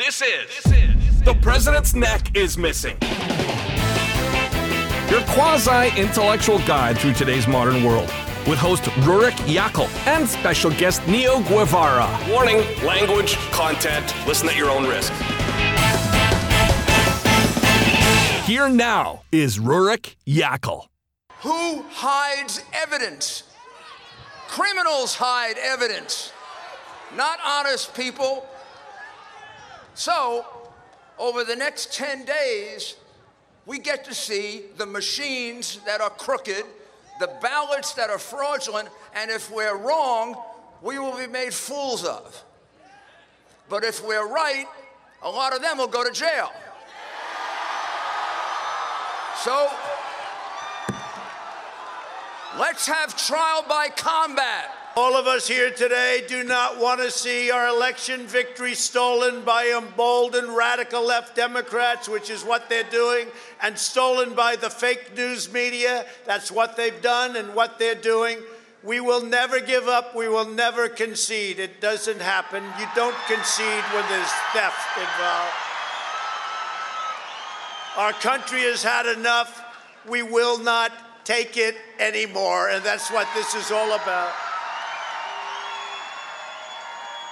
This is The President's Neck is Missing. Your quasi intellectual guide through today's modern world. With host Rurik Yackle and special guest Neo Guevara. Warning language, content, listen at your own risk. Here now is Rurik Yackle. Who hides evidence? Criminals hide evidence, not honest people. So, over the next 10 days, we get to see the machines that are crooked, the ballots that are fraudulent, and if we're wrong, we will be made fools of. But if we're right, a lot of them will go to jail. So, let's have trial by combat. All of us here today do not want to see our election victory stolen by emboldened radical left Democrats, which is what they're doing, and stolen by the fake news media. That's what they've done and what they're doing. We will never give up. We will never concede. It doesn't happen. You don't concede when there's theft involved. Our country has had enough. We will not take it anymore. And that's what this is all about.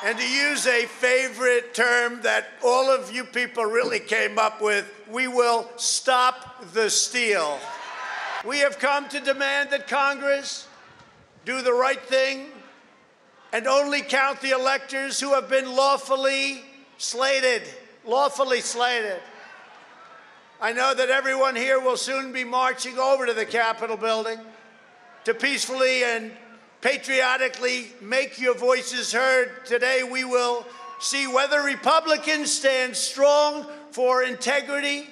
And to use a favorite term that all of you people really came up with, we will stop the steal. We have come to demand that Congress do the right thing and only count the electors who have been lawfully slated. Lawfully slated. I know that everyone here will soon be marching over to the Capitol building to peacefully and patriotically make your voices heard. Today we will see whether Republicans stand strong for integrity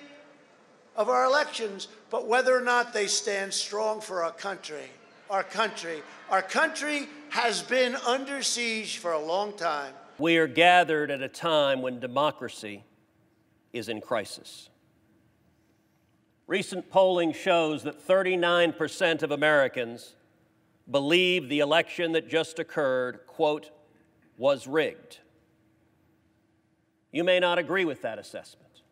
of our elections, but whether or not they stand strong for our country. Our country. Our country has been under siege for a long time. We are gathered at a time when democracy is in crisis. Recent polling shows that 39% of Americans believe the election that just occurred, quote, was rigged. You may not agree with that assessment,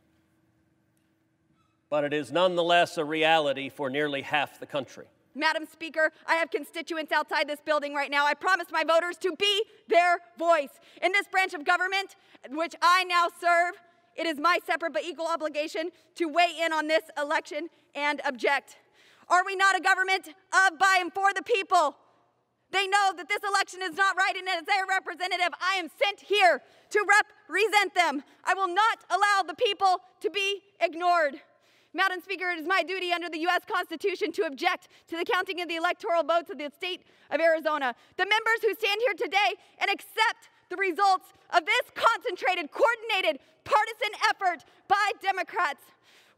but it is nonetheless a reality for nearly half the country. Madam Speaker, I have constituents outside this building right now. I promised my voters to be their voice. In this branch of government, which I now serve, it is my separate but equal obligation to weigh in on this election and object. Are we not a government of, by, and for the people? They know that this election is not right, and as their representative, I am sent here to represent them. I will not allow the people to be ignored. Madam Speaker, it is my duty under the U.S. Constitution to object to the counting of the electoral votes of the state of Arizona. The members who stand here today and accept the results of this concentrated, coordinated, partisan effort by Democrats,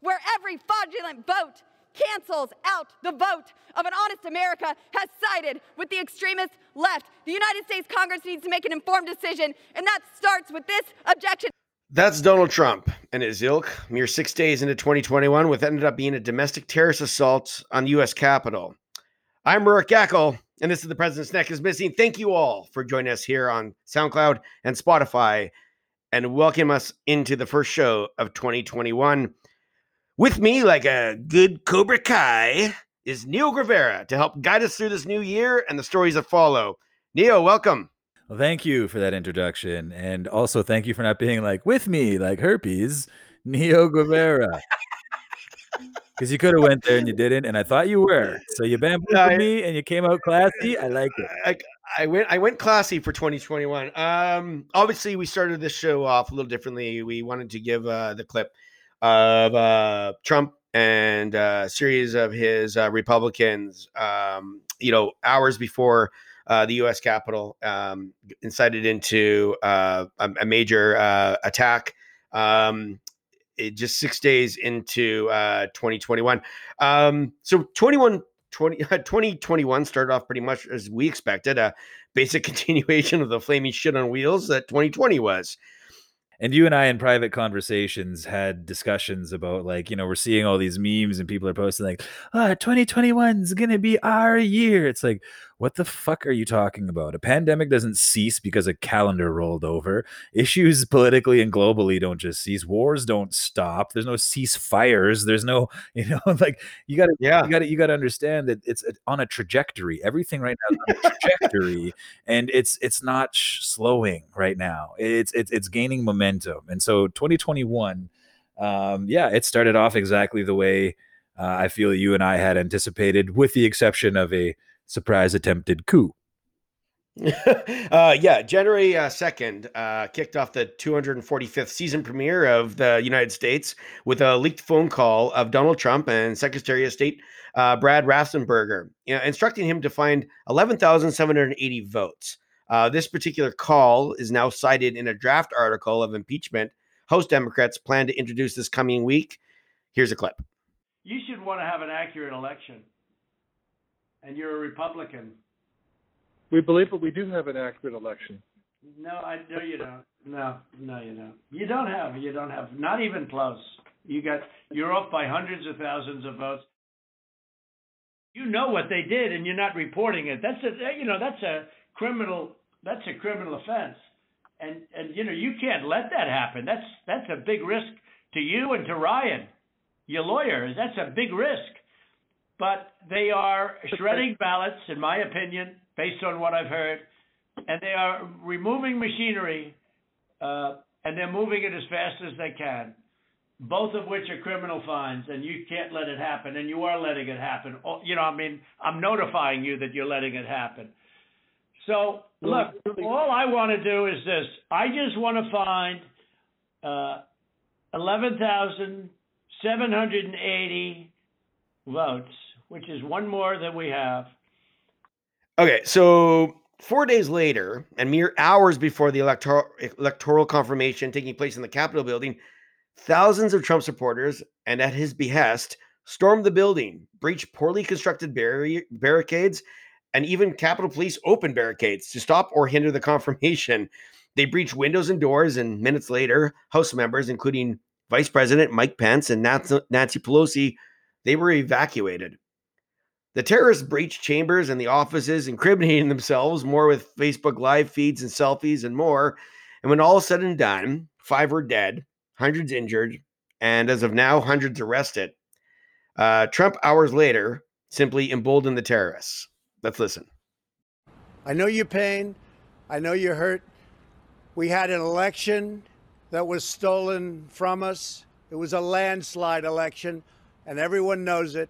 where every fraudulent vote cancels out the vote of an honest America, has sided with the extremist left. The United States Congress needs to make an informed decision, and that starts with this objection. That's Donald Trump and his ilk, mere six days into 2021, with ended up being a domestic terrorist assault on the U.S. Capitol. I'm Rurik Yackle, and this is The President's Neck is Missing. Thank you all for joining us here on SoundCloud and Spotify and welcome us into the first show of 2021. With me, like a good Cobra Kai, is Neo Guevara to help guide us through this new year and the stories that follow. Neo, welcome. Well, thank you for that introduction. And also thank you for not being like with me, like herpes, Neo Guevara. Because you could have went there and you didn't, and I thought you were. So you bamboozled me and you came out classy. I like it. I, I went I went classy for 2021. Um, obviously we started this show off a little differently. We wanted to give uh, the clip of uh, Trump and uh, a series of his uh, Republicans, um, you know, hours before uh, the U.S. Capitol um, incited into uh, a, a, major uh, attack. Um, it, just six days into 2021. Um, so 21. 20, 2021 started off pretty much as we expected, a basic continuation of the flaming shit on wheels that 2020 was. And you and I in private conversations had discussions about like, you know, we're seeing all these memes and people are posting like, ah, 2021 is going to be our year. It's like, what the fuck are you talking about? A pandemic doesn't cease because a calendar rolled over. Issues politically and globally don't just cease. Wars don't stop. There's no ceasefires. There's no, you know, like you got to, yeah, you got to, you got to understand that it's on a trajectory. Everything right now is on a trajectory, and it's it's not sh- slowing right now. It's it's it's gaining momentum, and so 2021, um, yeah, it started off exactly the way. Uh, I feel you and I had anticipated, with the exception of a surprise attempted coup. uh, yeah, January uh, 2nd uh, kicked off the 245th season premiere of the United States with a leaked phone call of Donald Trump and Secretary of State uh, Brad Raffensperger, you know, instructing him to find 11,780 votes. Uh, this particular call is now cited in a draft article of impeachment House Democrats plan to introduce this coming week. Here's a clip. You should want to have an accurate election and you're a Republican. We believe that we do have an accurate election. No, I know you don't. No, no, you don't. You don't have. You don't have. Not even close. You got. You're off by hundreds of thousands of votes. You know what they did, and you're not reporting it. That's a. You know that's a criminal. That's a criminal offense, and and you know you can't let that happen. That's that's a big risk to you and to Ryan, your lawyer. That's a big risk but they are shredding ballots, in my opinion, based on what I've heard, and they are removing machinery, uh, and they're moving it as fast as they can. Both of which are criminal fines, and you can't let it happen, and you are letting it happen. Oh, you know, I mean, I'm notifying you that you're letting it happen. So, look, all I want to do is this: I just want to find uh, 11,780 votes which is one more that we have. Okay, so four days later, and mere hours before the electoral electoral confirmation taking place in the Capitol building, thousands of Trump supporters, and at his behest, stormed the building, breached poorly constructed barri- barricades, and even Capitol Police opened barricades to stop or hinder the confirmation. They breached windows and doors, and minutes later, House members, including Vice President Mike Pence and Nancy Pelosi, they were evacuated. The terrorists breached chambers and the offices, incriminating themselves more with Facebook live feeds and selfies and more. And when all is said and done, five were dead, hundreds injured, and as of now, hundreds arrested. Uh, Trump, hours later, simply emboldened the terrorists. Let's listen. I know your pain. I know you're hurt. We had an election that was stolen from us. It was a landslide election, and everyone knows it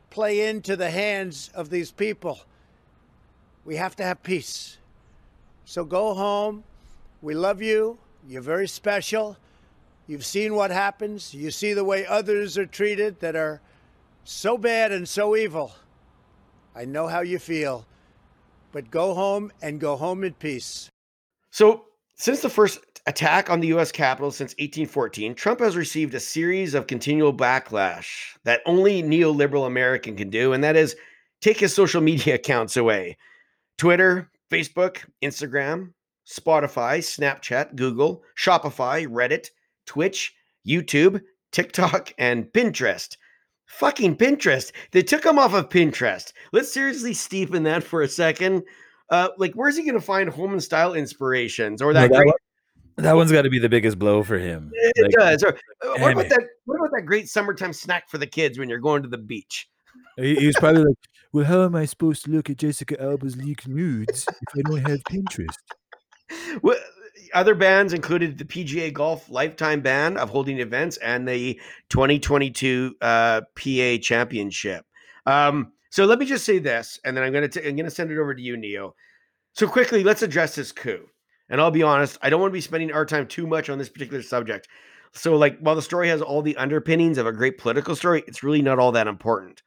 play into the hands of these people. We have to have peace. So go home. We love you. You're very special. You've seen what happens. You see the way others are treated that are so bad and so evil. I know how you feel. But go home and go home in peace. So, since the first attack on the US Capitol since 1814, Trump has received a series of continual backlash that only neoliberal American can do, and that is take his social media accounts away. Twitter, Facebook, Instagram, Spotify, Snapchat, Google, Shopify, Reddit, Twitch, YouTube, TikTok, and Pinterest. Fucking Pinterest. They took him off of Pinterest. Let's seriously steep in that for a second. Uh, like, where's he going to find home and style inspirations or that, no, that that one's got to be the biggest blow for him. It like, does. Or, uh, what about that? What about that great summertime snack for the kids when you're going to the beach? He, he's probably like, "Well, how am I supposed to look at Jessica Alba's leaked nudes if I don't have Pinterest?" Well, other bans included the PGA Golf lifetime ban of holding events and the 2022 uh, PGA Championship. Um, so let me just say this, and then I'm going to I'm going to send it over to you, Neo. So quickly, let's address this coup. And I'll be honest, I don't want to be spending our time too much on this particular subject. So, like, while the story has all the underpinnings of a great political story, it's really not all that important.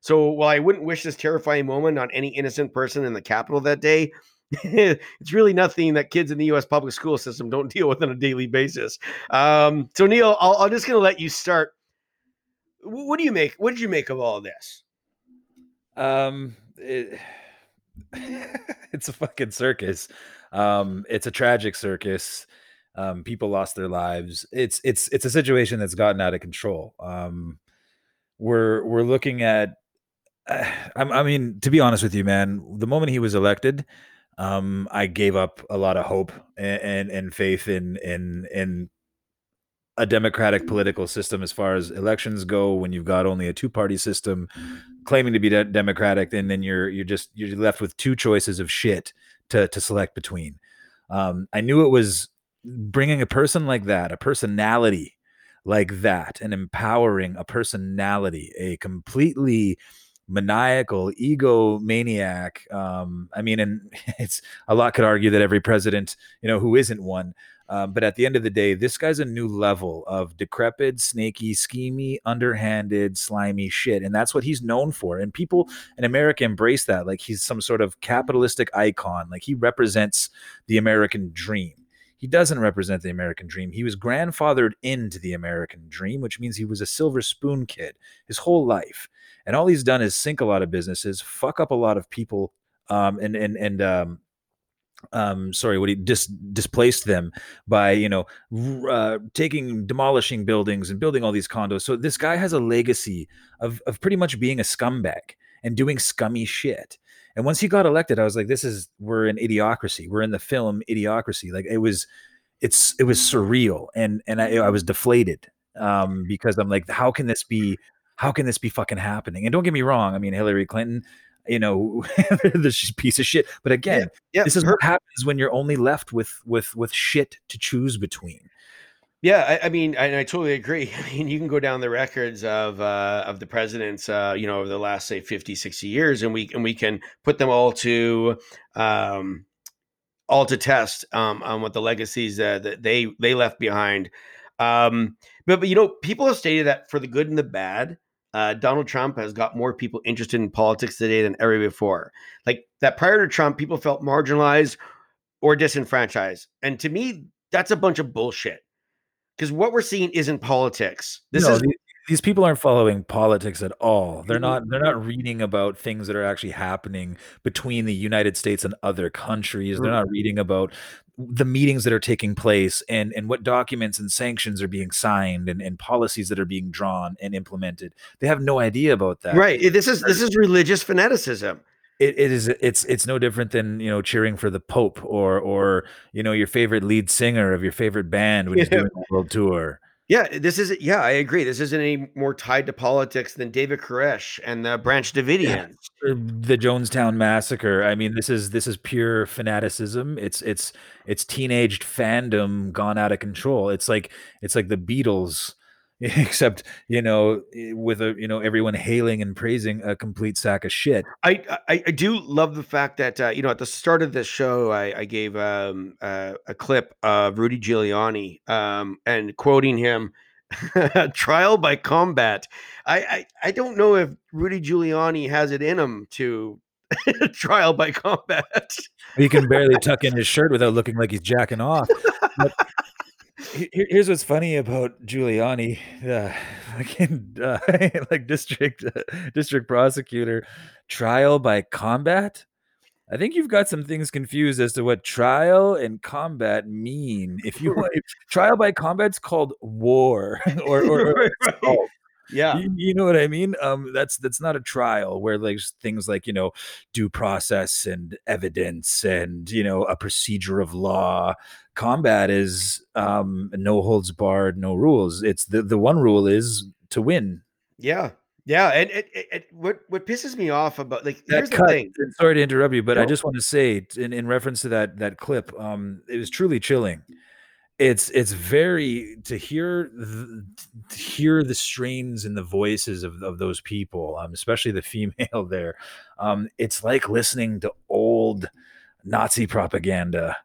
So, while I wouldn't wish this terrifying moment on any innocent person in the Capitol that day, it's really nothing that kids in the U.S. public school system don't deal with on a daily basis. Um, so, Neo, I'll, I'm just going to let you start. What do you make? What did you make of all of this? Um, it, it's a fucking circus. Um, it's a tragic circus. Um, people lost their lives. It's it's it's a situation that's gotten out of control. Um, we're we're looking at. Uh, I, I mean, to be honest with you, man, the moment he was elected, um, I gave up a lot of hope and, and, and faith in in in a democratic political system as far as elections go when you've got only a two party system claiming to be de- democratic and then you're you're just you're left with two choices of shit to to select between. Um, i knew it was bringing a person like that a personality like that and empowering a personality a completely maniacal egomaniac um i mean and it's a lot could argue that every president you know who isn't one um, but at the end of the day, this guy's a new level of decrepit, snaky, schemy, underhanded, slimy shit. And that's what he's known for. And people in America embrace that. Like he's some sort of capitalistic icon. Like he represents the American dream. He doesn't represent the American dream. He was grandfathered into the American dream, which means he was a silver spoon kid his whole life. And all he's done is sink a lot of businesses, fuck up a lot of people, um, and and and um, um sorry what he dis- displaced them by you know uh, taking demolishing buildings and building all these condos. So this guy has a legacy of of pretty much being a scumbag and doing scummy shit. And once he got elected i was like this is we're in idiocracy. We're in the film idiocracy. Like it was it's it was surreal. And and i, I was deflated um because i'm like how can this be how can this be fucking happening and don't get me wrong i mean hillary clinton you know this piece of shit but again yeah, yeah, this is what happens when you're only left with with with shit to choose between yeah, I, I mean, I, I, totally agree. I mean, you can go down the records of uh, of the presidents, uh, you know, over the last say 50, 60 years, and we and we can put them all to um, all to test um, on what the legacies uh, that they they left behind. Um, but but you know, people have stated that for the good and the bad, uh, Donald Trump has got more people interested in politics today than ever before. Like that prior to Trump, people felt marginalized or disenfranchised. And to me, that's a bunch of bullshit. Because what we're seeing isn't politics. This no, is these, people aren't following politics at all. They're mm-hmm. not they're not reading about things that are actually happening between the United States and other countries. They're not reading about the meetings that are taking place and and what documents and sanctions are being signed and, and policies that are being drawn and implemented. They have no idea about that. Right. This is this is religious fanaticism. It, it is it's it's no different than you know cheering for the pope or or you know your favorite lead singer of your favorite band when he's doing a world tour yeah, this is yeah, I agree. This isn't any more tied to politics than David Koresh and the Branch Davidians. Yeah. The Jonestown massacre. I mean, this is this is pure fanaticism. It's it's it's teenaged fandom gone out of control. It's like it's like the Beatles except you know with a you know everyone hailing and praising a complete sack of shit. I i, I do love the fact that uh, you know at the start of this show i, I gave um, uh, a clip of rudy giuliani um, and quoting him trial by combat. I, I i don't know if rudy giuliani has it in him to trial by combat. He can barely tuck in his shirt without looking like he's jacking off but, here's what's funny about Giuliani, uh, again, uh, like district uh, district prosecutor, trial by combat. I think you've got some things confused as to what trial and combat mean. If you want, trial by combat's called war, or, or, or right. Yeah. You, you, know what I mean? Um, that's that's not a trial where like things like, you know, due process and evidence and, you know, a procedure of law. Combat is um no holds barred, no rules. It's the the one rule is to win. Yeah. Yeah, and, and, and, what what pisses me off about like here's the thing. Sorry to interrupt you, but I just want to say in, in reference to that that clip, um, it was truly chilling it's it's very to hear the, to hear the strains in the voices of, of those people um, especially the female there um, it's like listening to old nazi propaganda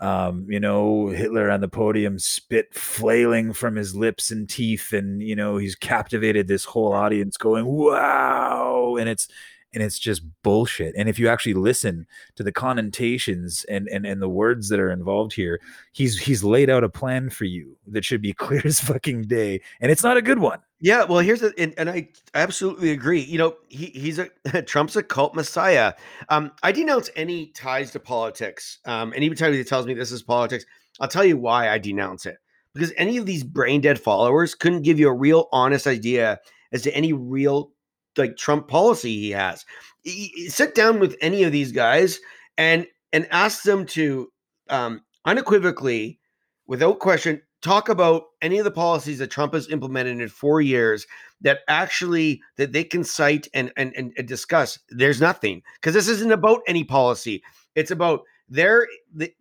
um, you know, Hitler on the podium, spit flailing from his lips and teeth, and you know, he's captivated this whole audience, going "Wow!" and it's and it's just bullshit. And if you actually listen to the connotations and and and the words that are involved here, he's he's laid out a plan for you that should be clear as fucking day, and it's not a good one. Yeah, well, here's the and, and I absolutely agree. You know, he he's a Trump's a cult messiah. Um, I denounce any ties to politics. Um, and even somebody that tells me this is politics, I'll tell you why I denounce it. Because any of these brain dead followers couldn't give you a real honest idea as to any real like Trump policy he has. Y- sit down with any of these guys and and ask them to um, unequivocally, without question, talk about any of the policies that Trump has implemented in four years that actually that they can cite and and and, and discuss. There's nothing because this isn't about any policy. It's about their the,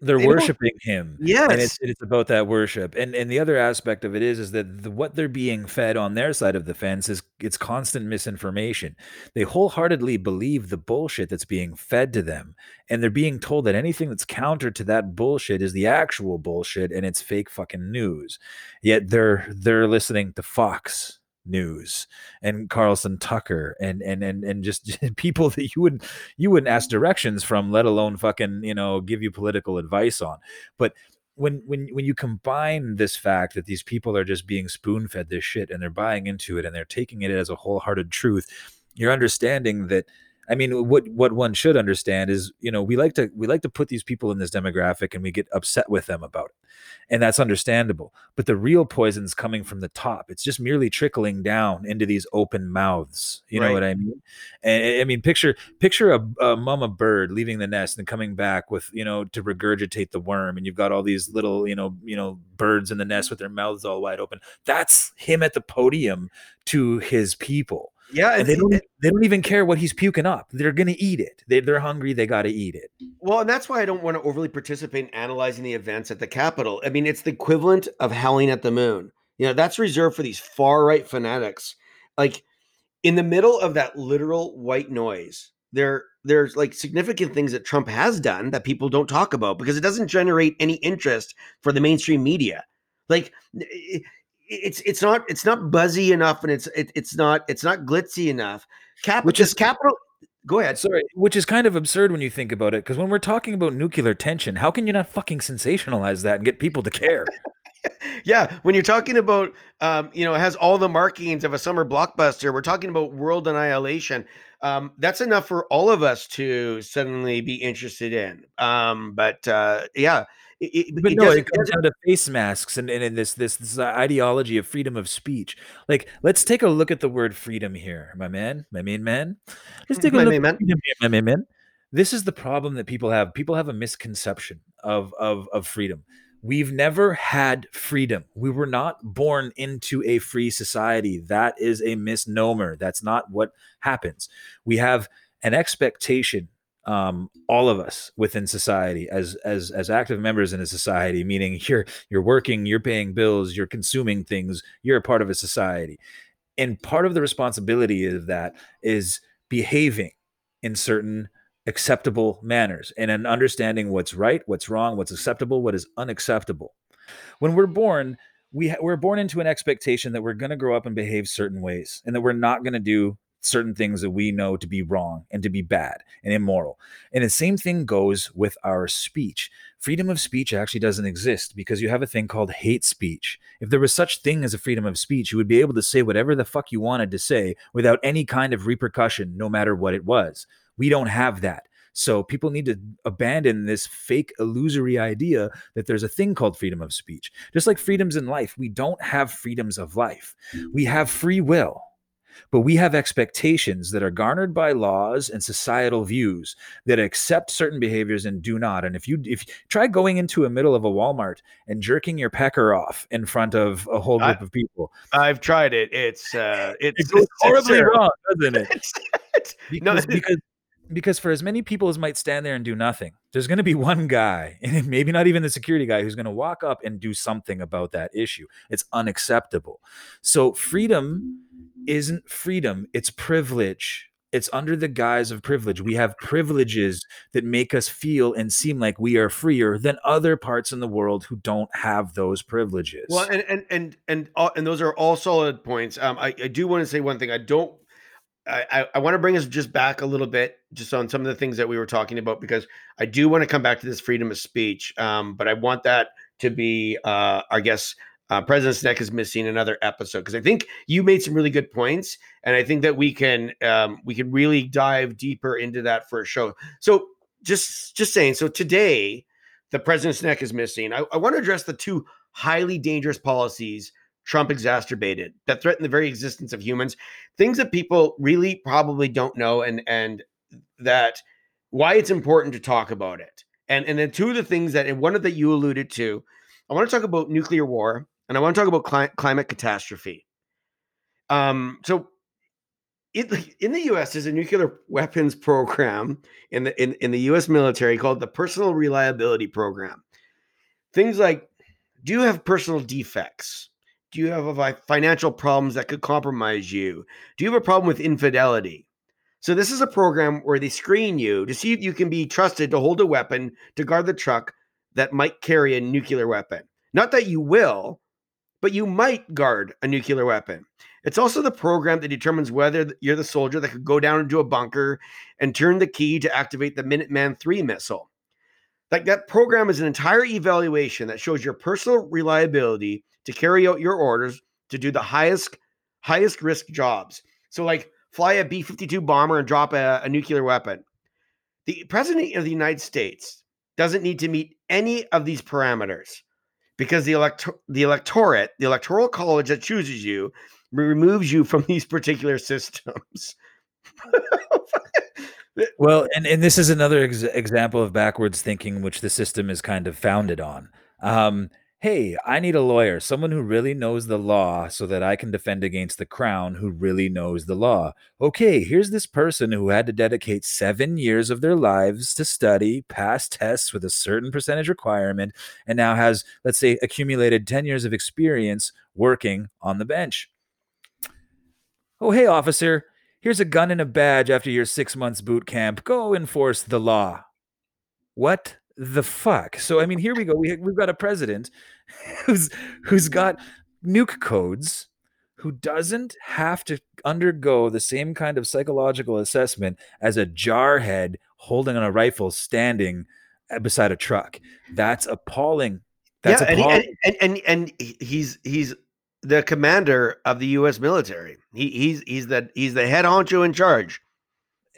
they're they worshiping him Yes. and it's, it's about that worship and and the other aspect of it is is that the, what they're being fed on their side of the fence is it's constant misinformation. They wholeheartedly believe the bullshit that's being fed to them and they're being told that anything that's counter to that bullshit is the actual bullshit and it's fake fucking news. Yet they're they're listening to fox news and Carlson Tucker and and and and just people that you wouldn't you wouldn't ask directions from, let alone fucking you know give you political advice on. But when when when you combine this fact that these people are just being spoon fed this shit and they're buying into it and they're taking it as a wholehearted truth, you're understanding that. I mean, what what one should understand is, you know, we like to we like to put these people in this demographic and we get upset with them about it and that's understandable. But the real poison's coming from the top. It's just merely trickling down into these open mouths. You know what I mean? And I mean, picture picture a, a mama bird leaving the nest and coming back with you know to regurgitate the worm, and you've got all these little you know you know birds in the nest with their mouths all wide open. That's him at the podium to his people. Yeah, they don't they don't even care what he's puking up. They're gonna eat it. They, they're hungry. They got to eat it. Well, and that's why I don't want to overly participate in analyzing the events at the Capitol. I mean, it's the equivalent of howling at the moon. You know, that's reserved for these far right fanatics. Like in the middle of that literal white noise, there there's like significant things that Trump has done that people don't talk about because it doesn't generate any interest for the mainstream media. Like it's it's not it's not buzzy enough and it's it, it's not it's not glitzy enough. Cap, Which is- capital. Go ahead. Sorry, which is kind of absurd when you think about it, because when we're talking about nuclear tension, how can you not fucking sensationalize that and get people to care? Yeah, when you're talking about, um, you know, it has all the markings of a summer blockbuster. We're talking about world annihilation. Um, that's enough for all of us to suddenly be interested in. Um, but uh, yeah, it, But it no, it comes down to face masks and, and, and this, this this uh, ideology of freedom of speech. Like, let's take a look at the word freedom here, my man, my main man. Let's mm-hmm. take a My look main at man. here, my main man. This is the problem that people have. People have a misconception of of of freedom. We've never had freedom. We were not born into a free society. That is a misnomer. That's not what happens. We have an expectation um, all of us within society as as as active members in a society meaning you're you're working you're paying bills you're consuming things you're a part of a society. And part of the responsibility of that is behaving in certain acceptable manners and in understanding what's right what's wrong what's acceptable what is unacceptable. When we're born we ha- we're born into an expectation that we're going to grow up and behave certain ways and that we're not going to do certain things that we know to be wrong and to be bad and immoral. And the same thing goes with our speech. Freedom of speech actually doesn't exist because you have a thing called hate speech. If there was such thing as a freedom of speech you would be able to say whatever the fuck you wanted to say without any kind of repercussion no matter what it was. We don't have that. So people need to abandon this fake illusory idea that there's a thing called freedom of speech. Just like freedoms in life, we don't have freedoms of life. We have free will, but we have expectations that are garnered by laws and societal views that accept certain behaviors and do not. And if you if try going into a middle of a Walmart and jerking your pecker off in front of a whole I- group of people, I've tried it. It's uh, it's, it goes it's horribly terrible. wrong, doesn't it? It's- it's- no, because, because because for as many people as might stand there and do nothing, there's going to be one guy, and maybe not even the security guy, who's going to walk up and do something about that issue. It's unacceptable. So freedom isn't freedom; it's privilege. it's under the guise of privilege. We have privileges that make us feel and seem like we are freer than other parts in the world who don't have those privileges. Well, and and and and uh, and those are all solid points. Um, I, I do want to say one thing. I don't. I, I, want to bring us just back a little bit, just on some of the things that we were talking about, because I do want to come back to this freedom of speech. Um, but I want that to be, uh, I guess, uh, President's Neck is missing another episode because I think you made some really good points, and I think that we can um, we can really dive deeper into that for a show. So just just saying. So today, the President's neck is missing. I, I want to address the two highly dangerous policies Trump exacerbated that threaten the very existence of humans. Things that people really probably don't know, and and that why it's important to talk about it. And and then two of the things that and one of that you alluded to, I want to talk about nuclear war and I want to talk about cli- climate catastrophe. Um, so in, in the U.S. there's a nuclear weapons program in the in, in the U.S. military called the Personal Reliability Program. Things like, do you have personal defects? Do you have a financial problems that could compromise you? Do you have a problem with infidelity? So this is a program where they screen you to see if you can be trusted to hold a weapon to guard the truck that might carry a nuclear weapon. Not that you will, but you might guard a nuclear weapon. It's also the program that determines whether you're the soldier that could go down into a bunker and turn the key to activate the Minuteman III missile. Like that program is an entire evaluation that shows your personal reliability to carry out your orders to do the highest highest risk jobs. So like fly a B-52 bomber and drop a, a nuclear weapon. The president of the United States doesn't need to meet any of these parameters because the elector- the electorate, the electoral college that chooses you, removes you from these particular systems. well, and and this is another ex- example of backwards thinking, which the system is kind of founded on. Um, hey, I need a lawyer, someone who really knows the law so that I can defend against the crown who really knows the law. Okay, here's this person who had to dedicate seven years of their lives to study, pass tests with a certain percentage requirement, and now has, let's say, accumulated 10 years of experience working on the bench. Oh, hey, officer, here's a gun and a badge after your six months boot camp. Go enforce the law. What the fuck? So I mean, here we go. We we've got a president who's who's got nuke codes who doesn't have to undergo the same kind of psychological assessment as a jarhead holding on a rifle standing uh, beside a truck. That's appalling. That's yeah, appalling. And, and, and and he's he's the commander of the U.S. military. He, he's he's the he's the head honcho in charge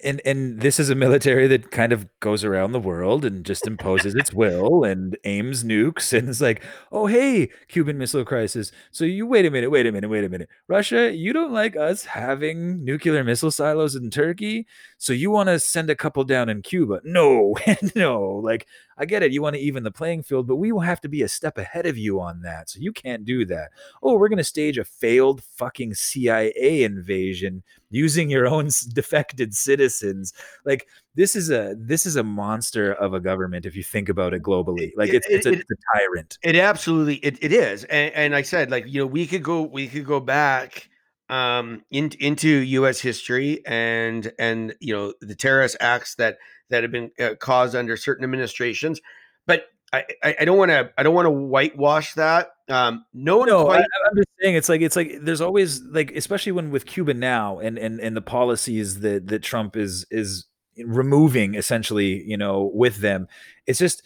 and and this is a military that kind of goes around the world and just imposes its will and aims nukes and it's like oh hey cuban missile crisis so you wait a minute wait a minute wait a minute. Russia you don't like us having nuclear missile silos in turkey so you want to send a couple down in cuba? No no like I get it. You want to even the playing field, but we will have to be a step ahead of you on that. So you can't do that. Oh, we're going to stage a failed fucking CIA invasion using your own defected citizens. Like this is a this is a monster of a government if you think about it globally. Like it's it, it's, a, it, it's, a, tyrant. It absolutely it, it is. And, and I said like you know we could go we could go back um in, into US history and and you know the terrorist acts that that have been uh, caused under certain administrations. But I, I, don't want to I don't want to whitewash that. Um, no one no, quite. I, am just saying it's like it's like there's always like especially when with Cuba now and and and the policies that that Trump is is removing essentially you know with them. It's just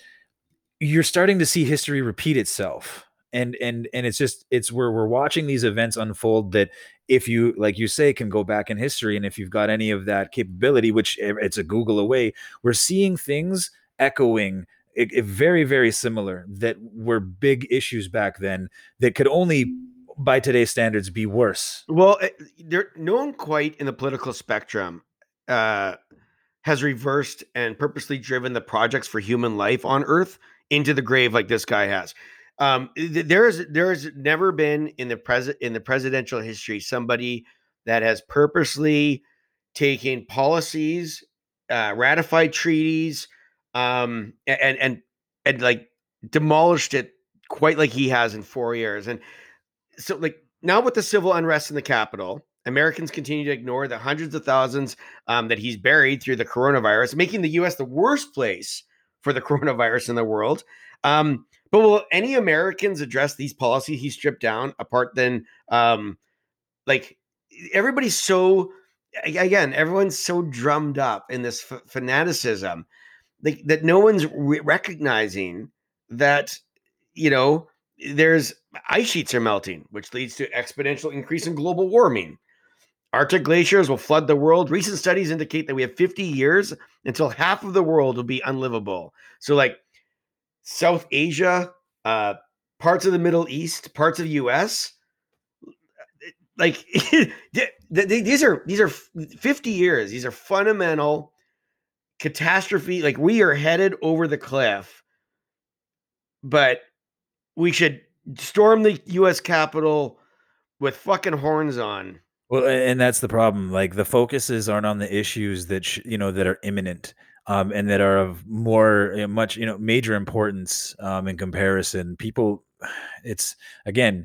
you're starting to see history repeat itself and and and it's just it's where we're watching these events unfold that if you like you say can go back in history and if you've got any of that capability which it's a google away we're seeing things echoing it, it very very similar that were big issues back then that could only by today's standards be worse. Well eh, they're known quite in the political spectrum uh has reversed and purposely driven the projects for human life on earth into the grave like this guy has um, there is there has never been in the present in the presidential history somebody that has purposely taken policies, uh, ratified treaties, um, and and and like demolished it quite like he has in four years. And so like now with the civil unrest in the Capitol Americans continue to ignore the hundreds of thousands um, that he's buried through the coronavirus, making the U.S. the worst place for the coronavirus in the world. Um, but will any Americans address these policies he stripped down apart then um, like everybody's so again everyone's so drummed up in this f- fanaticism like that no one's re- recognizing that you know there's ice sheets are melting which leads to exponential increase in global warming. Arctic glaciers will flood the world. Recent studies indicate that we have 50 years until half of the world will be unlivable. So like south asia uh parts of the middle east parts of us like these are these are 50 years. These are fundamental catastrophe like we are headed over the cliff. But we should storm the us capitol with fucking horns on. Well and that's the problem. Like the focuses aren't on the issues that sh- you know that are imminent um, and that are of more uh, much you know major importance um, in comparison people it's again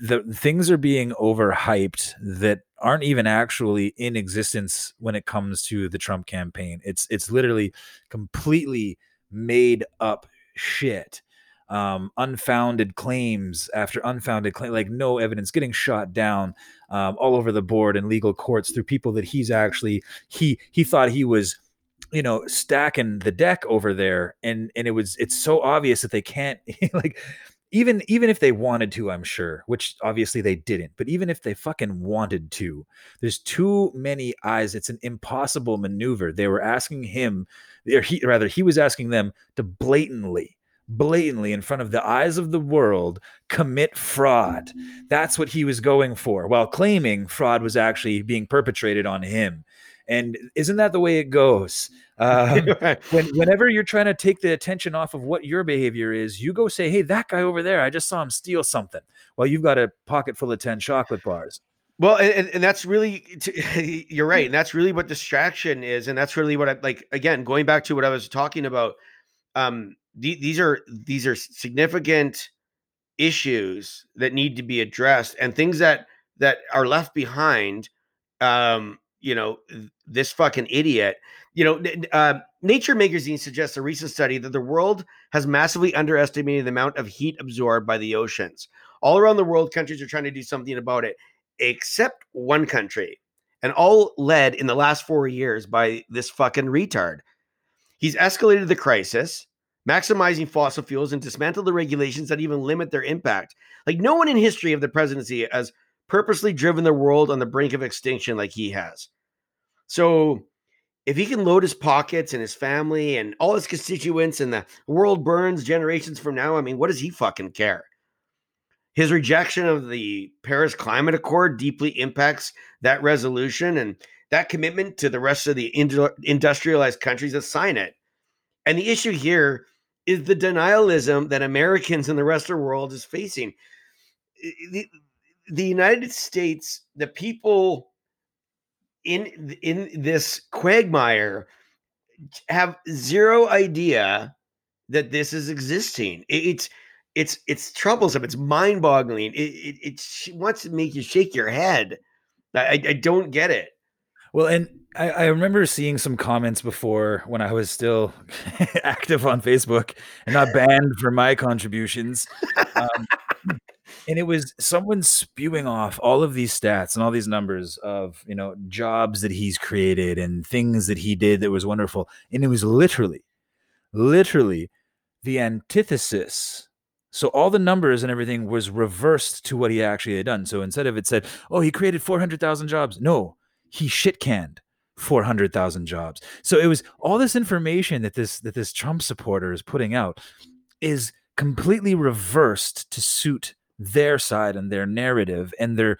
the things are being overhyped that aren't even actually in existence when it comes to the Trump campaign. It's it's literally completely made up shit. Um, unfounded claims after unfounded claim, like no evidence, getting shot down um, all over the board in legal courts through people that he's actually he he thought he was you know stacking the deck over there and and it was it's so obvious that they can't like even even if they wanted to i'm sure which obviously they didn't but even if they fucking wanted to there's too many eyes it's an impossible maneuver. They were asking him or he rather he was asking them to blatantly blatantly in front of the eyes of the world commit fraud. That's what he was going for while claiming fraud was actually being perpetrated on him and isn't that the way it goes? Um, when, whenever you're trying to take the attention off of what your behavior is, you go say, "Hey, that guy over there, I just saw him steal something." Well, you've got a pocket full of ten chocolate bars. Well, and, and that's really you're right, and that's really what distraction is, and that's really what I like. Again, going back to what I was talking about, um, th- these are these are significant issues that need to be addressed, and things that that are left behind um, you know this fucking idiot. You know uh, nature magazine suggests a recent study that the world has massively underestimated the amount of heat absorbed by the oceans. All around the world countries are trying to do something about it except one country and all led in the last four years by this fucking retard. He's escalated the crisis maximizing fossil fuels and dismantled the regulations that even limit their impact. Like no one in history of the presidency has purposely driven the world on the brink of extinction like he has. So if he can load his pockets and his family and all his constituents and the world burns generations from now, I mean, what does he fucking care? His rejection of the Paris Climate Accord deeply impacts that resolution and that commitment to the rest of the industrialized countries that sign it. And the issue here is the denialism that Americans and the rest of the world is facing the the United States, the people in in this quagmire have zero idea that this is existing. It, it's it's it's troublesome. It's mind boggling. It, it, it wants to make you shake your head. I, I don't get it. Well, and I, I, remember seeing some comments before when I was still active on Facebook and not banned for my contributions. Um, and it was someone spewing off all of these stats and all these numbers of you know jobs that he's created and things that he did that was wonderful and it was literally literally the antithesis. So all the numbers and everything was reversed to what he actually had done. So instead of it said oh he created 400,000 jobs no he shit canned 400,000 jobs. So it was all this information that this that this Trump supporter is putting out is completely reversed to suit their side and their narrative and their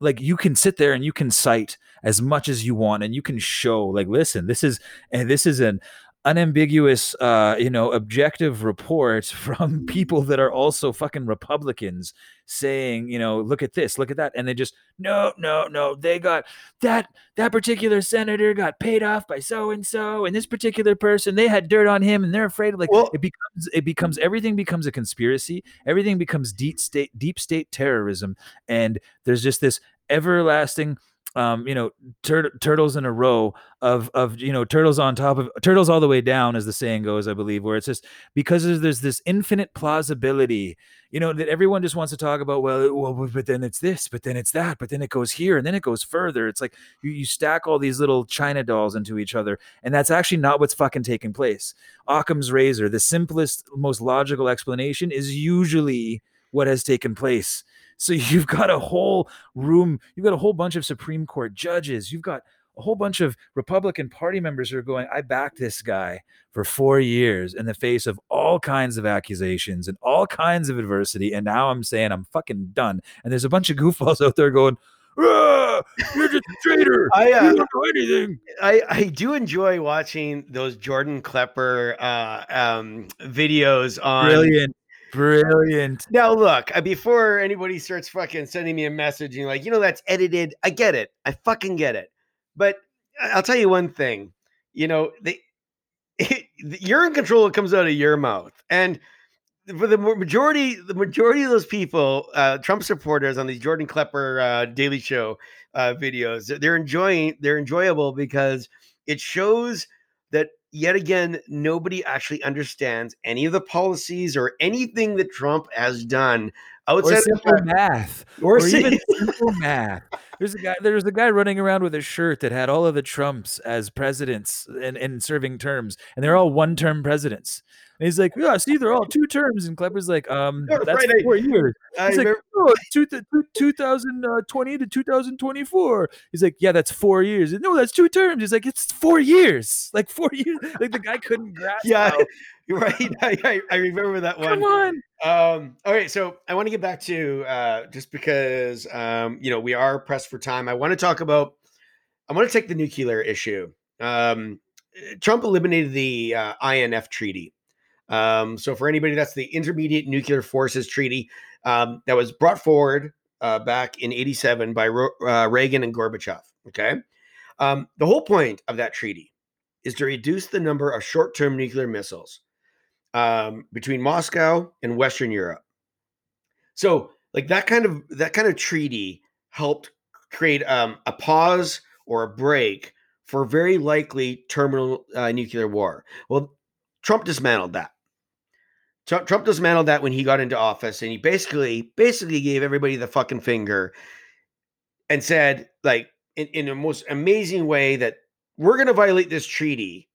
like you can sit there and you can cite as much as you want and you can show like listen this is and this is an unambiguous uh you know objective reports from people that are also fucking republicans saying you know look at this look at that and they just no no no they got that that particular senator got paid off by so and so and this particular person they had dirt on him and they're afraid of like well, it becomes it becomes everything becomes a conspiracy everything becomes deep state deep state terrorism and there's just this everlasting um, you know, tur- turtles in a row of of you know turtles on top of turtles all the way down, as the saying goes, I believe, where it's just because there's, there's this infinite plausibility, you know, that everyone just wants to talk about. Well, well, but then it's this, but then it's that, but then it goes here, and then it goes further. It's like you, you stack all these little china dolls into each other, and that's actually not what's fucking taking place. Occam's razor, the simplest, most logical explanation, is usually what has taken place. So you've got a whole room, you've got a whole bunch of Supreme Court judges, you've got a whole bunch of Republican Party members who are going, I backed this guy for four years in the face of all kinds of accusations and all kinds of adversity. And now I'm saying I'm fucking done. And there's a bunch of goofballs out there going, "Ah, You're just a traitor. I, uh, you don't know anything. I, I do enjoy watching those Jordan Klepper uh, um, videos on Brilliant. Brilliant. Now, look, uh, before anybody starts fucking sending me a message and like, you know, that's edited. I get it. I fucking get it. But I- I'll tell you one thing. You know, they, you're in control. It comes out of your mouth, and for the majority, the majority of those people, uh, Trump supporters on these Jordan Klepper uh, Daily Show uh, videos, they're enjoying. They're enjoyable because it shows that yet again nobody actually understands any of the policies or anything that Trump has done Or outside of simple math. Or Or, even simple math. There's a guy. There was a guy running around with a shirt that had all of the Trumps as presidents and, and serving terms, and they're all one-term presidents. And he's like, "Yeah, see, they're all two terms." And Klepper's like, "Um, that's right, I- four years." I He's like, "Oh, two, th- 2020 to 2024." He's like, "Yeah, that's four years." No, that's two terms. He's like, "It's four years, like four years." Like the guy couldn't grasp. yeah, how- right. I, I, remember that one. come on. Um, all right, so I want to get back to uh, just because um, you know we are pressed for time. I want to talk about. I want to take the nuclear issue. Um, Trump eliminated the uh, INF treaty. Um, so for anybody, that's the Intermediate Nuclear Forces Treaty um, that was brought forward uh, back in '87 by Ro- uh, Reagan and Gorbachev. Okay, um, the whole point of that treaty is to reduce the number of short-term nuclear missiles um, between Moscow and Western Europe. So, like that kind of that kind of treaty helped create um, a pause or a break for very likely terminal uh, nuclear war. Well, Trump dismantled that. Trump, Trump dismantled that when he got into office, and he basically basically gave everybody the fucking finger and said, like, in, in the most amazing way that we're going to violate this treaty,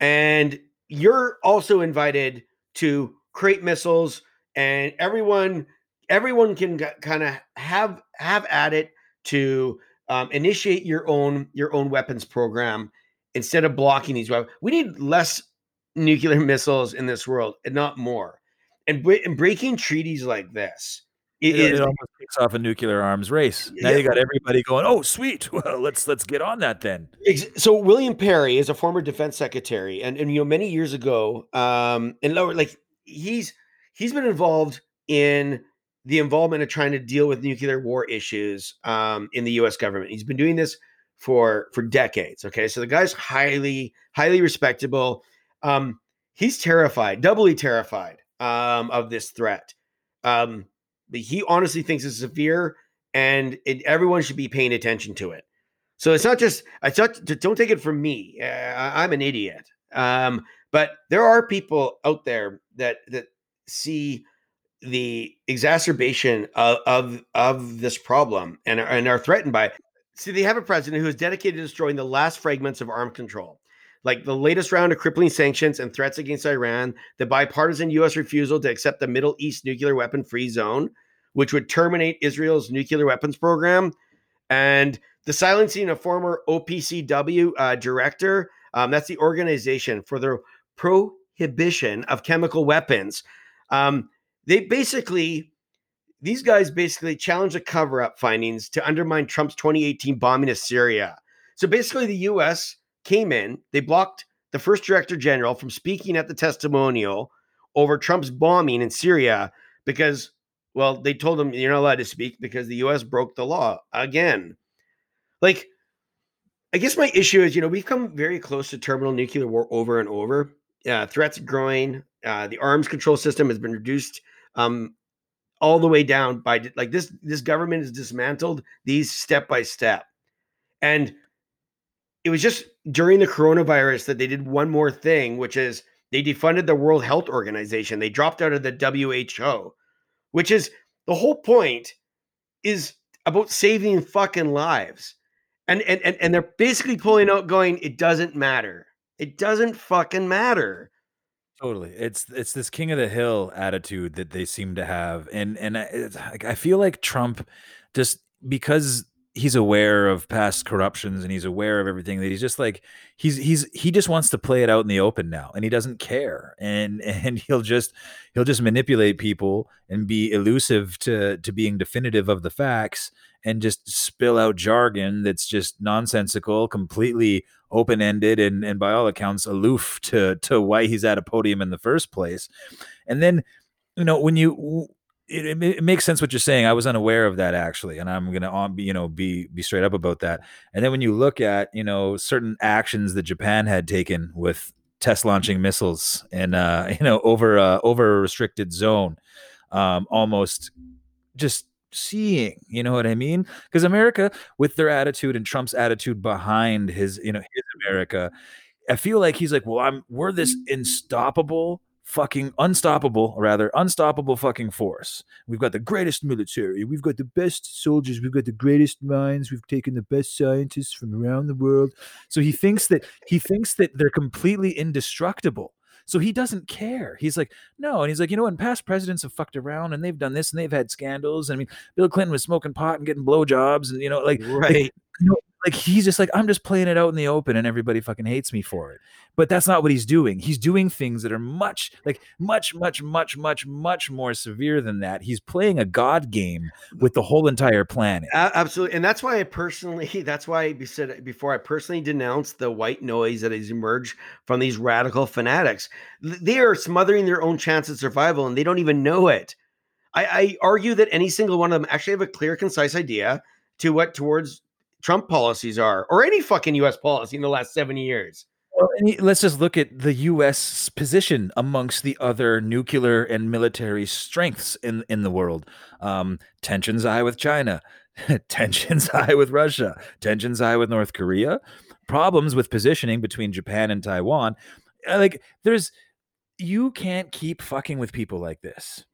and you're also invited to create missiles, and everyone everyone can kind of have have at it to um, initiate your own your own weapons program instead of blocking these weapons. We need less nuclear missiles in this world and not more. And, and breaking treaties like this It, is it almost kicks off a nuclear arms race. Now Yeah. you got everybody going, "Oh, sweet! Well, let's let's get on that then." So William Perry is a former defense secretary, and and you know many years ago, um, and lower like he's he's been involved in the involvement of trying to deal with nuclear war issues um, in the U.S. government. He's been doing this for for decades. Okay, so the guy's highly highly respectable. Um, he's terrified, doubly terrified um, of this threat. Um, he honestly thinks it's severe, and it, everyone should be paying attention to it. So it's not just I thought don't take it from me. Uh, I- I'm an idiot. Um, but there are people out there that that see the exacerbation of of, of this problem and are, and are threatened by it. See, they have a president who is dedicated to destroying the last fragments of armed control. Like the latest round of crippling sanctions and threats against Iran, the bipartisan U.S. refusal to accept the Middle East nuclear weapon free zone, which would terminate Israel's nuclear weapons program, and the silencing of former OPCW uh, director. Um, that's the organization for the prohibition of chemical weapons. Um, they basically, these guys basically challenged the cover up findings to undermine Trump's 2018 bombing of Syria. So basically, the US came in, they blocked the first director general from speaking at the testimonial over Trump's bombing in Syria because, well, they told him you're not allowed to speak because the US broke the law again. Like, I guess my issue is, you know, we've come very close to terminal nuclear war over and over. Uh, threats growing. Uh, the arms control system has been reduced um, all the way down by like this. This government is dismantled these step by step. And it was just during the coronavirus that they did one more thing, which is they defunded the World Health Organization. They dropped out of the WHO, which is the whole point is about saving fucking lives. And and and, and they're basically pulling out going, it doesn't matter. It doesn't fucking matter. Totally. It's it's this king of the hill attitude that they seem to have. And and I, I feel like Trump just because he's aware of past corruptions and he's aware of everything that he's just like he's he's he just wants to play it out in the open now and he doesn't care. And and he'll just he'll just manipulate people and be elusive to to being definitive of the facts and just spill out jargon that's just nonsensical completely open-ended and and by all accounts aloof to to why he's at a podium in the first place. And then you know when you it, it, it, makes sense what you're saying. I was unaware of that actually, and I'm gonna on you know be be straight up about that. And then when you look at you know certain actions that Japan had taken with test launching missiles and uh, you know over uh, over a restricted zone, um, almost just seeing you know what i mean because america with their attitude and trump's attitude behind his you know his america i feel like he's like well i'm we're this unstoppable fucking unstoppable, rather unstoppable fucking force. We've got the greatest military. We've got the best soldiers. We've got the greatest minds. We've taken the best scientists from around the world. So he thinks that he thinks that they're completely indestructible. So he doesn't care. He's like, no. And he's like, you know and Past presidents have fucked around and they've done this and they've had scandals. I mean, Bill Clinton was smoking pot and getting blowjobs and, you know, like, right. Like, you know, like he's just like i'm just playing it out in the open and everybody fucking hates me for it. But that's not what he's doing. He's doing things that are much like much much much much much more severe than that. He's playing a god game with the whole entire planet. Absolutely and that's why i personally that's why i said before i personally denounced the white noise that has emerged from these radical fanatics. They are smothering their own chance of survival and they don't even know it. I, I argue that any single one of them actually have a clear concise idea to what towards Trump policies are, or any fucking U.S. policy in the last 70 years. Well, let's just look at the U.S. position amongst the other nuclear and military strengths in in the world. Um, tensions high with China, tensions high with Russia, tensions high with North Korea, problems with positioning between Japan and Taiwan. Like, there's you can't keep fucking with people like this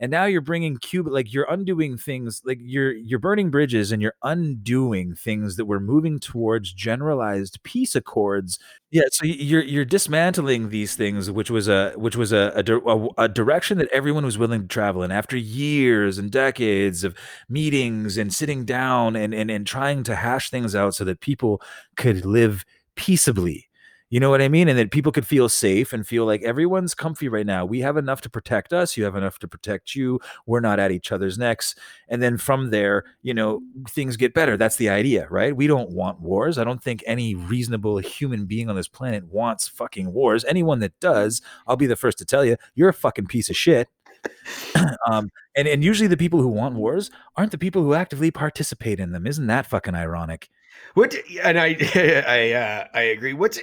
and now you're bringing Cuba like you're undoing things like you're you're burning bridges and you're undoing things that we're moving towards generalized peace accords. Yeah, so you're you're dismantling these things, which was a which was a a, a direction that everyone was willing to travel in after years and decades of meetings and sitting down and and and trying to hash things out so that people could live peaceably you know what I mean? And that people could feel safe and feel like everyone's comfy right now. We have enough to protect us. You have enough to protect you. We're not at each other's necks. And then from there, you know, things get better. That's the idea, right? We don't want wars. I don't think any reasonable human being on this planet wants fucking wars. Anyone that does, I'll be the first to tell you, you're a fucking piece of shit. um, and and usually the people who want wars aren't the people who actively participate in them. Isn't that fucking ironic? What and I I uh, I agree. What's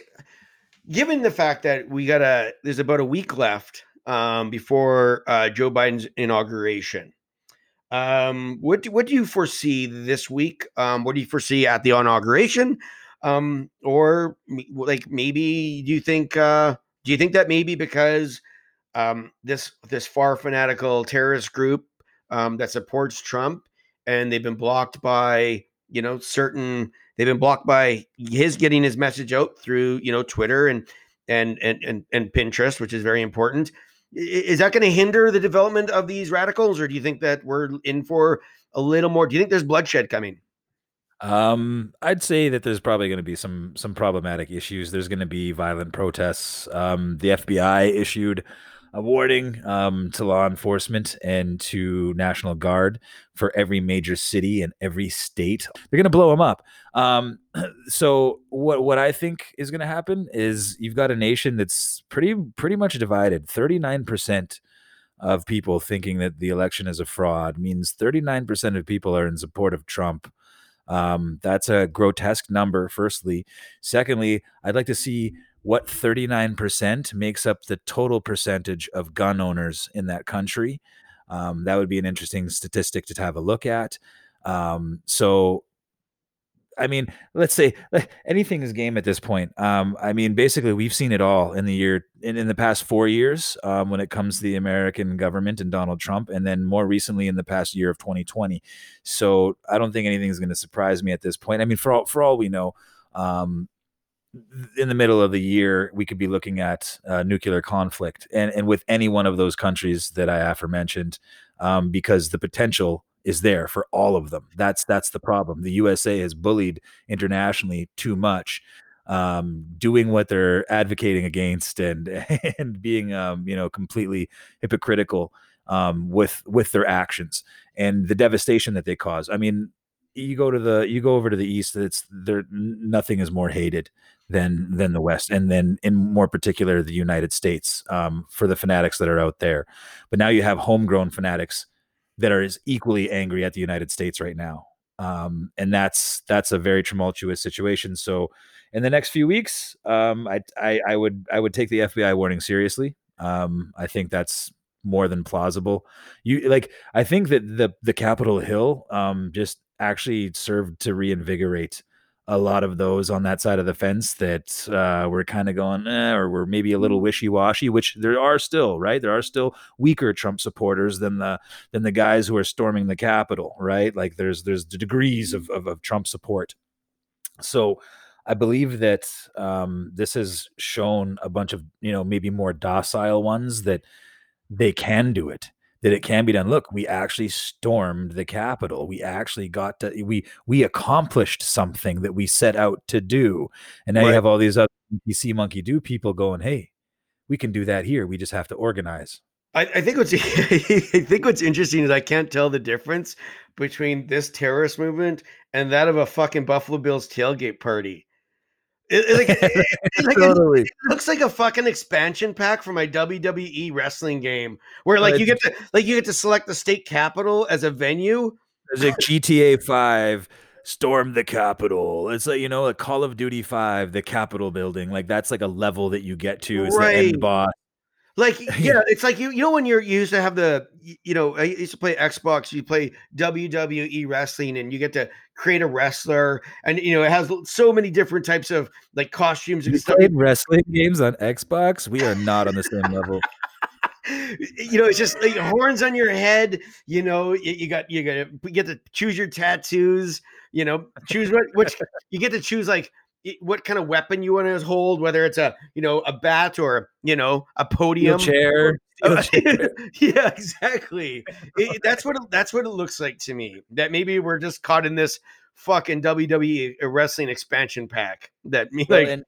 given the fact that we got a there's about a week left um, before uh, Joe Biden's inauguration. Um, what do, what do you foresee this week? Um, what do you foresee at the inauguration? Um, or like maybe do you think uh, do you think that maybe because um, this this far fanatical terrorist group um, that supports Trump and they've been blocked by you know certain they've been blocked by his getting his message out through you know Twitter and and and and, and Pinterest, which is very important. Is that going to hinder the development of these radicals, or do you think that we're in for a little more? Do you think there's bloodshed coming? Um, I'd say that there's probably going to be some some problematic issues. There's going to be violent protests. Um, the FBI issued a warning um, to law enforcement and to National Guard for every major city and every state. They're going to blow them up. Um, so what what I think is going to happen is you've got a nation that's pretty pretty much divided. Thirty nine percent of people thinking that the election is a fraud means 39% of people are in support of Trump. Um, that's a grotesque number, firstly. Secondly, I'd like to see what 39% makes up the total percentage of gun owners in that country. Um, that would be an interesting statistic to have a look at. Um, so I mean, let's say anything is game at this point. Um, I mean, basically, we've seen it all in the year in, in the past four years um, when it comes to the American government and Donald Trump, and then more recently in the past year of 2020. So I don't think anything is going to surprise me at this point. I mean, for all for all we know, um, in the middle of the year, we could be looking at uh, nuclear conflict, and and with any one of those countries that I aforementioned, um, because the potential is there for all of them. That's that's the problem. The USA has bullied internationally too much, um, doing what they're advocating against and and being um, you know completely hypocritical um, with with their actions and the devastation that they cause. I mean, you go to the you go over to the east, it's there. Nothing is more hated than than the West, and then in more particular the United States um, for the fanatics that are out there. But now you have homegrown fanatics that are as equally angry at the United States right now, um, and that's that's a very tumultuous situation. So, in the next few weeks, um, I, I, I would I would take the FBI warning seriously. Um, I think that's more than plausible. You like I think that the the Capitol Hill um, just actually served to reinvigorate a lot of those on that side of the fence that uh, were kind of going, eh, or were maybe a little mm. wishy washy. Which there are still, right? There are still weaker Trump supporters than the than the guys who are storming the Capitol, right? Like there's there's the degrees of of, of Trump support. So I believe that um, this has shown a bunch of you know maybe more docile ones that they can do it that it can be done. Look, we actually stormed the Capitol. We actually got to we we accomplished something that we set out to do. And now right. you have all these other see monkey do people going, hey, we can do that here. We just have to organize. I, I think what's I think what's interesting is I can't tell the difference between this terrorist movement and that of a fucking Buffalo Bills tailgate party. It, like, it, like totally. it, looks like a fucking expansion pack for my WWE wrestling game, where like you get to like you get to select the state capital as a venue. There's like GTA Five, storm the Capitol. It's like you know, a Call of Duty Five, the Capitol building. Like that's like a level that you get to as right. the end boss. Like yeah, it's like you you know when you're you used to have the you know I used to play Xbox, you play WWE wrestling, and you get to create a wrestler, and you know it has so many different types of like costumes and stuff. Played wrestling games on Xbox. We are not on the same level. you know, it's just like horns on your head. You know, you, you got you got to get to choose your tattoos. You know, choose what which you get to choose like what kind of weapon you want to hold, whether it's a you know a bat or you know a podium chair. yeah, exactly. It, that's what it, that's what it looks like to me. That maybe we're just caught in this fucking WWE wrestling expansion pack. That me well, like and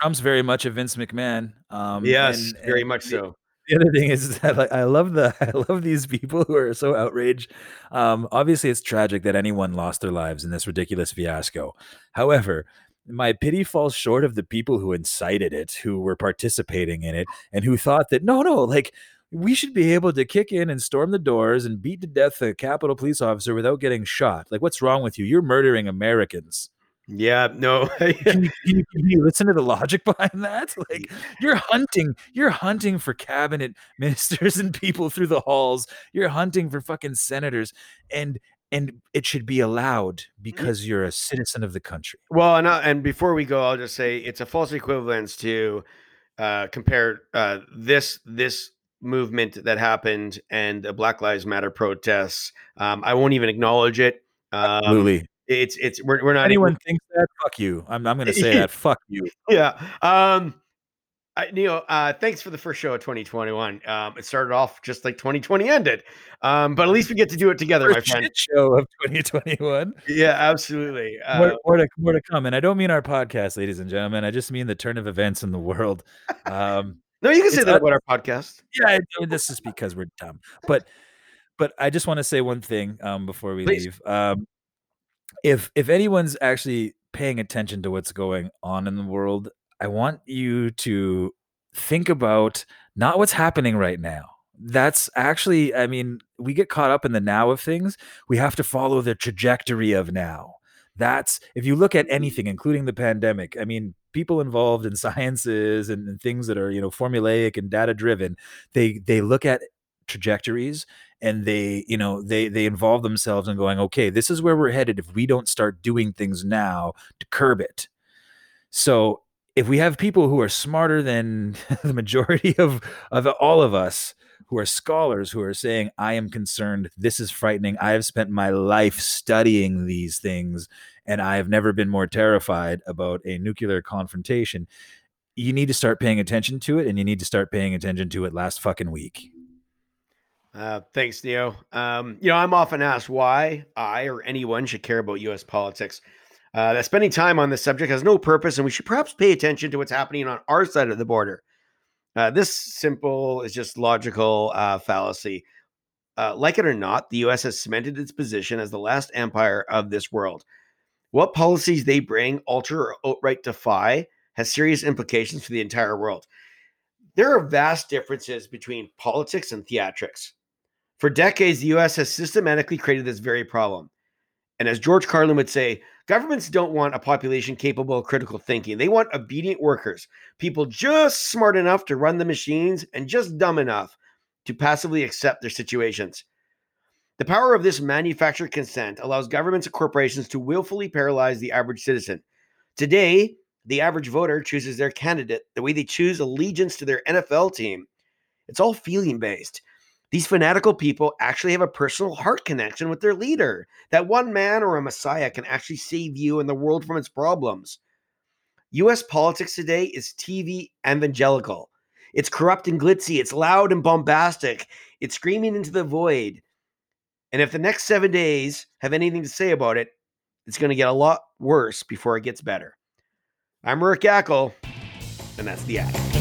Trump's very much a Vince McMahon. Um, yes, and, very and much so. The other thing is that like, I love the I love these people who are so outraged. Um, obviously, it's tragic that anyone lost their lives in this ridiculous fiasco. However, my pity falls short of the people who incited it, who were participating in it, and who thought that no, no, like we should be able to kick in and storm the doors and beat to death a Capitol police officer without getting shot. Like, what's wrong with you? You're murdering Americans. Yeah, no. can, you, can, you, can, you, listen to the logic behind that? Like, you're hunting, you're hunting for cabinet ministers and people through the halls. You're hunting for fucking senators, and and it should be allowed mm-hmm. because you're a citizen of the country. Well, and uh, and before we go, I'll just say it's a false equivalence to uh, compare uh, this this movement that happened and the Black Lives Matter protests. Um, I won't even acknowledge it. Um, Absolutely. It's it's we're, we're not anyone even, thinks that fuck you. I'm I'm going to say that fuck you. Yeah. Um I, Neo, uh, thanks for the first show of 2021. Um, it started off just like 2020 ended, um, but at least we get to do it together, my friend. show of 2021. Yeah, absolutely. Uh, more, more, to, more to come, and I don't mean our podcast, ladies and gentlemen. I just mean the turn of events in the world. Um, no, you can say that about our podcast. Yeah, I this is because we're dumb, but but I just want to say one thing um, before we Please. leave. Um, if if anyone's actually paying attention to what's going on in the world, I want you to think about not what's happening right now. That's actually, I mean, we get caught up in the now of things. We have to follow the trajectory of now. That's if you look at mm. anything, including the pandemic, I mean, people involved in sciences and, and things that are, you know, formulaic and data driven, they they look at trajectories and they you know they they involve themselves in going okay this is where we're headed if we don't start doing things now to curb it so if we have people who are smarter than the majority of of all of us who are scholars who are saying i am concerned this is frightening i have spent my life studying these things and i have never been more terrified about a nuclear confrontation you need to start paying attention to it and you need to start paying attention to it last fucking week uh, thanks, Neo. Um, you know, I'm often asked why I or anyone should care about U.S. politics. Uh, that spending time on this subject has no purpose, and we should perhaps pay attention to what's happening on our side of the border. Uh, this simple is just logical uh, fallacy. Uh, like it or not, the U.S. has cemented its position as the last empire of this world. What policies they bring, alter, or outright defy has serious implications for the entire world. There are vast differences between politics and theatrics. For decades, the US has systematically created this very problem. And as George Carlin would say, governments don't want a population capable of critical thinking. They want obedient workers, people just smart enough to run the machines and just dumb enough to passively accept their situations. The power of this manufactured consent allows governments and corporations to willfully paralyze the average citizen. Today, the average voter chooses their candidate the way they choose allegiance to their NFL team. It's all feeling based. These fanatical people actually have a personal heart connection with their leader. That one man or a messiah can actually save you and the world from its problems. US politics today is TV evangelical. It's corrupt and glitzy, it's loud and bombastic, it's screaming into the void. And if the next seven days have anything to say about it, it's going to get a lot worse before it gets better. I'm Rick Yackle, and that's the act.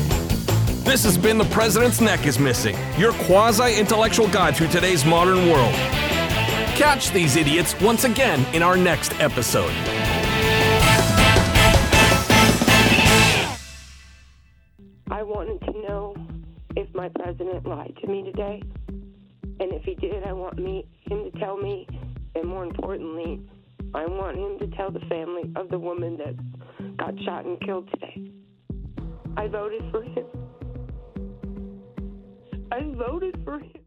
This has been The President's Neck is Missing, your quasi intellectual guide through today's modern world. Catch these idiots once again in our next episode. I wanted to know if my president lied to me today. And if he did, I want me him to tell me, and more importantly, I want him to tell the family of the woman that got shot and killed today. I voted for him. I voted for him.